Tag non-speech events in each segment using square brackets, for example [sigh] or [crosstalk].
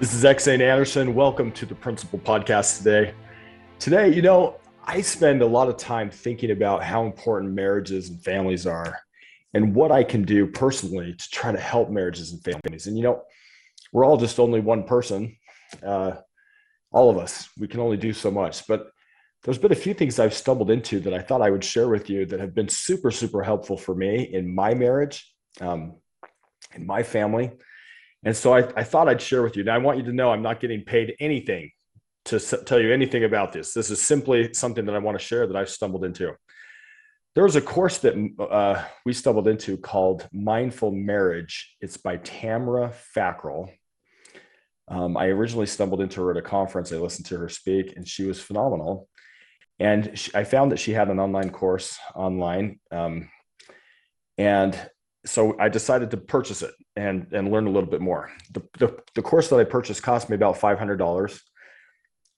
This is X. St. Anderson. Welcome to the Principal Podcast today. Today, you know, I spend a lot of time thinking about how important marriages and families are and what I can do personally to try to help marriages and families. And, you know, we're all just only one person, uh, all of us. We can only do so much. But there's been a few things I've stumbled into that I thought I would share with you that have been super, super helpful for me in my marriage, um, in my family and so I, I thought I'd share with you. Now, I want you to know I'm not getting paid anything to s- tell you anything about this. This is simply something that I want to share that I've stumbled into. There was a course that uh, we stumbled into called Mindful Marriage. It's by Tamara Fackrell. Um, I originally stumbled into her at a conference. I listened to her speak, and she was phenomenal. And she, I found that she had an online course online. Um, and so I decided to purchase it and and learn a little bit more. The, the, the course that I purchased cost me about five hundred dollars,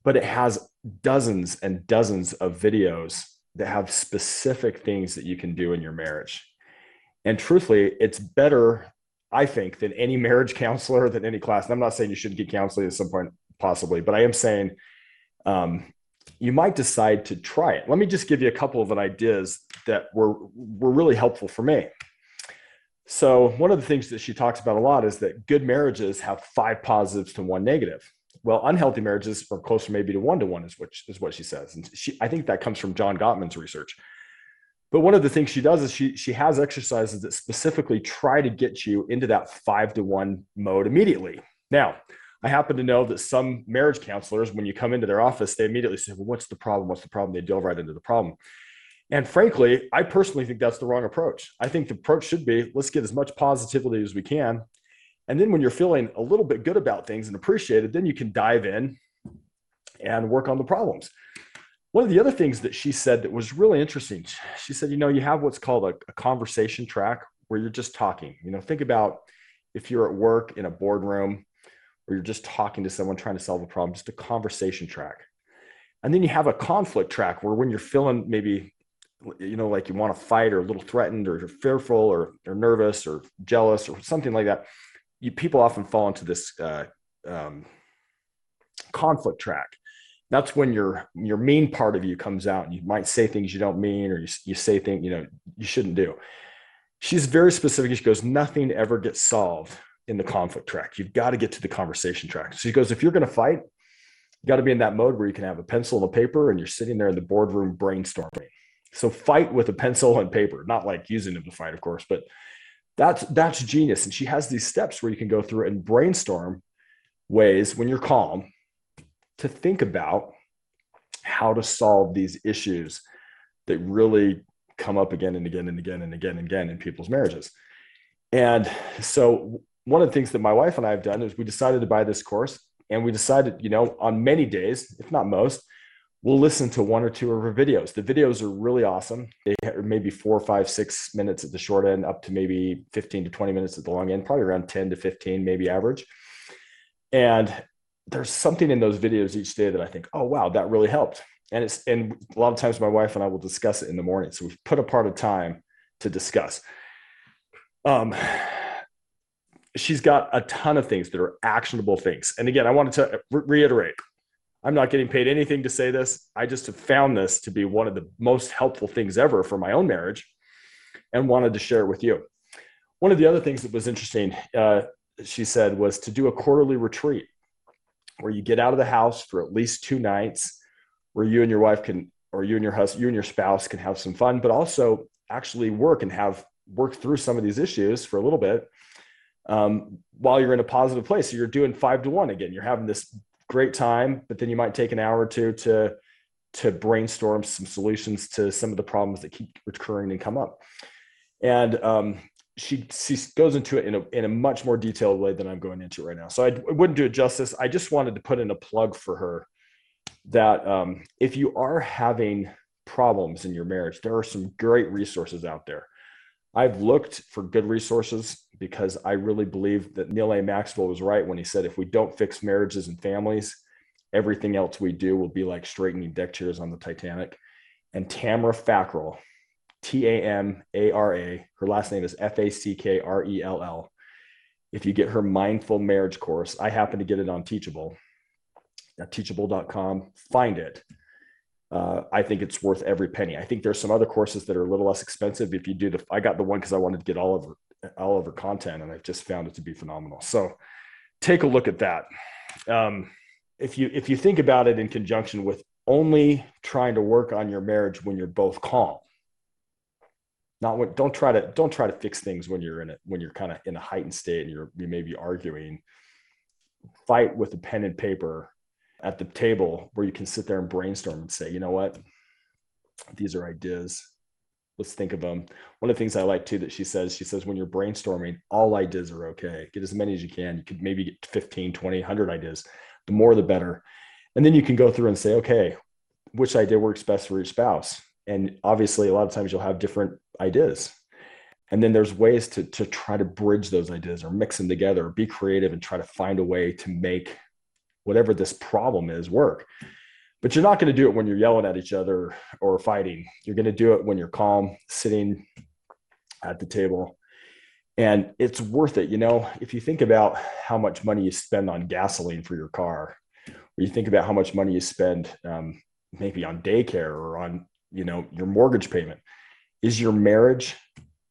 but it has dozens and dozens of videos that have specific things that you can do in your marriage. And truthfully, it's better, I think, than any marriage [laughs] counselor, than any class. And I'm not saying you shouldn't get counseling at some point, possibly, but I am saying um, you might decide to try it. Let me just give you a couple of ideas that were were really helpful for me. So, one of the things that she talks about a lot is that good marriages have five positives to one negative. Well, unhealthy marriages are closer maybe to one to one, is what, is what she says. And she, I think that comes from John Gottman's research. But one of the things she does is she, she has exercises that specifically try to get you into that five to one mode immediately. Now, I happen to know that some marriage counselors, when you come into their office, they immediately say, Well, what's the problem? What's the problem? They delve right into the problem. And frankly, I personally think that's the wrong approach. I think the approach should be let's get as much positivity as we can. And then when you're feeling a little bit good about things and appreciated, then you can dive in and work on the problems. One of the other things that she said that was really interesting, she said, you know, you have what's called a, a conversation track where you're just talking. You know, think about if you're at work in a boardroom or you're just talking to someone trying to solve a problem, just a conversation track. And then you have a conflict track where when you're feeling maybe you know, like you want to fight or a little threatened or fearful or, or nervous or jealous or something like that, you people often fall into this uh, um, conflict track. That's when your your mean part of you comes out. And you might say things you don't mean, or you, you say things you know you shouldn't do. She's very specific. She goes, nothing ever gets solved in the conflict track. You've got to get to the conversation track. So she goes, if you're going to fight, you got to be in that mode where you can have a pencil and a paper, and you're sitting there in the boardroom brainstorming so fight with a pencil and paper, not like using them to fight, of course, but that's that's genius. And she has these steps where you can go through and brainstorm ways when you're calm to think about how to solve these issues that really come up again and again and again and again and again in people's marriages. And so one of the things that my wife and I have done is we decided to buy this course and we decided, you know, on many days, if not most, we'll listen to one or two of her videos. The videos are really awesome. They are maybe four, five, six minutes at the short end, up to maybe 15 to 20 minutes at the long end, probably around 10 to 15, maybe average. And there's something in those videos each day that I think, oh wow, that really helped. And it's and a lot of times my wife and I will discuss it in the morning. So we've put apart a time to discuss. Um, she's got a ton of things that are actionable things. And again, I wanted to re- reiterate I'm not getting paid anything to say this. I just have found this to be one of the most helpful things ever for my own marriage and wanted to share it with you. One of the other things that was interesting, uh, she said, was to do a quarterly retreat where you get out of the house for at least two nights where you and your wife can, or you and your husband, you and your spouse can have some fun, but also actually work and have work through some of these issues for a little bit um, while you're in a positive place. So you're doing five to one again. You're having this great time, but then you might take an hour or two to to brainstorm some solutions to some of the problems that keep recurring and come up. And um, she she goes into it in a in a much more detailed way than I'm going into right now. So I, wouldn't do it justice. I just wanted to put in a plug for her that um, if you are having problems in your marriage, there are some great resources out there. I've looked for good resources because I really believe that Neal A. Maxwell was right when he said if we don't fix marriages and families, everything else we do will be like straightening deck chairs on the Titanic. And Tamara Fackrell, T A M A R A, her last name is F A C K R E L L, if you get her mindful marriage course, I happen to get it on Teachable, teachable.com. Find it. Uh, I think it's worth every penny. I think there's some other courses that are a little less expensive. If you do the, I got the one because I wanted to get all of her, all of her content, and I've just found it to be phenomenal. So take a look at that. Um, if you if you think about it in conjunction with only trying to work on your marriage when you're both calm, not when don't try to don't try to fix things when you're in it when you're kind of in a heightened state and you're you may be arguing fight with a pen and paper at the table where you can sit there and brainstorm and say you know what? These are ideas. Let's think of them one of the things i like too that she says she says when you're brainstorming all ideas are okay. Get as many as you can. You could maybe get 15 20 100 ideas. The more the better. And then you can go through and say okay which idea works best for your spouse? And obviously a lot of times you'll have different ideas. And then there's ways to to try to bridge those ideas or mix them together or be creative and try to find a way to make whatever this problem is work. But you're not going to do it when you're yelling at each other or fighting. You're going to do it when you're calm sitting at the table. And it's worth it you know? If you think about how much money you spend on gasoline for your car or you think about how much money you spend um, maybe on daycare or on you know your mortgage payment is your marriage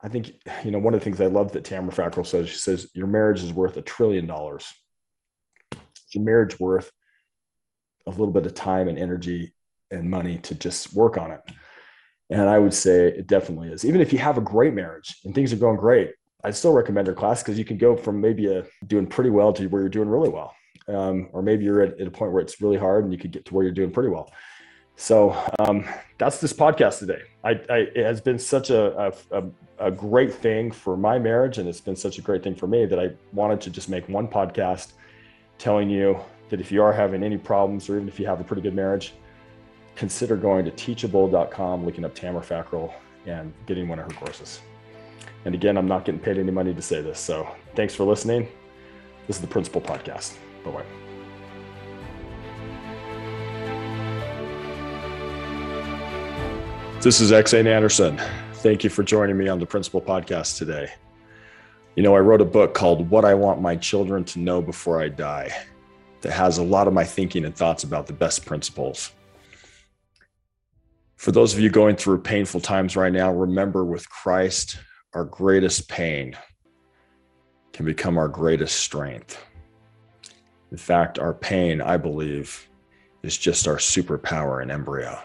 i think you know one of the things i love that tamara fackrell says she says your marriage is worth a trillion dollars your marriage worth a little bit of time and energy and money to just work on it. And i would say it definitely is. Even if you have a great marriage and things are going great i still recommend her class because you can go from maybe a doing pretty well to where you're doing really well. Um, or maybe you're at, at a point where it's really hard and you could get to where you're doing pretty well. So um, that's this podcast today. I, I, it has been such a, a, a, great thing for my marriage, and it's been such a great thing for me that I wanted to just make one podcast telling you that if you are having any problems, or even if you have a pretty good marriage, consider going to teachable.com, looking up Tamara Fackrell, and getting one of her courses. And again, I'm not getting paid any money to say this. So thanks for listening. This is the Principal Podcast. Bye bye. This is X.A. Anderson. Thank you for joining me on the Principal Podcast today. You know, I wrote a book called What I Want My Children to Know Before I Die that has a lot of my thinking and thoughts about the best principles. For those of you going through painful times right now, remember with Christ, our greatest pain can become our greatest strength. In fact, our pain, I believe, is just our superpower in embryo.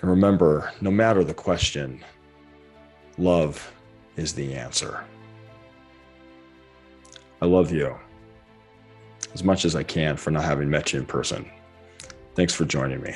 And remember, no matter the question, love is the answer. I love you as much as I can for not having met you in person. Thanks for joining me.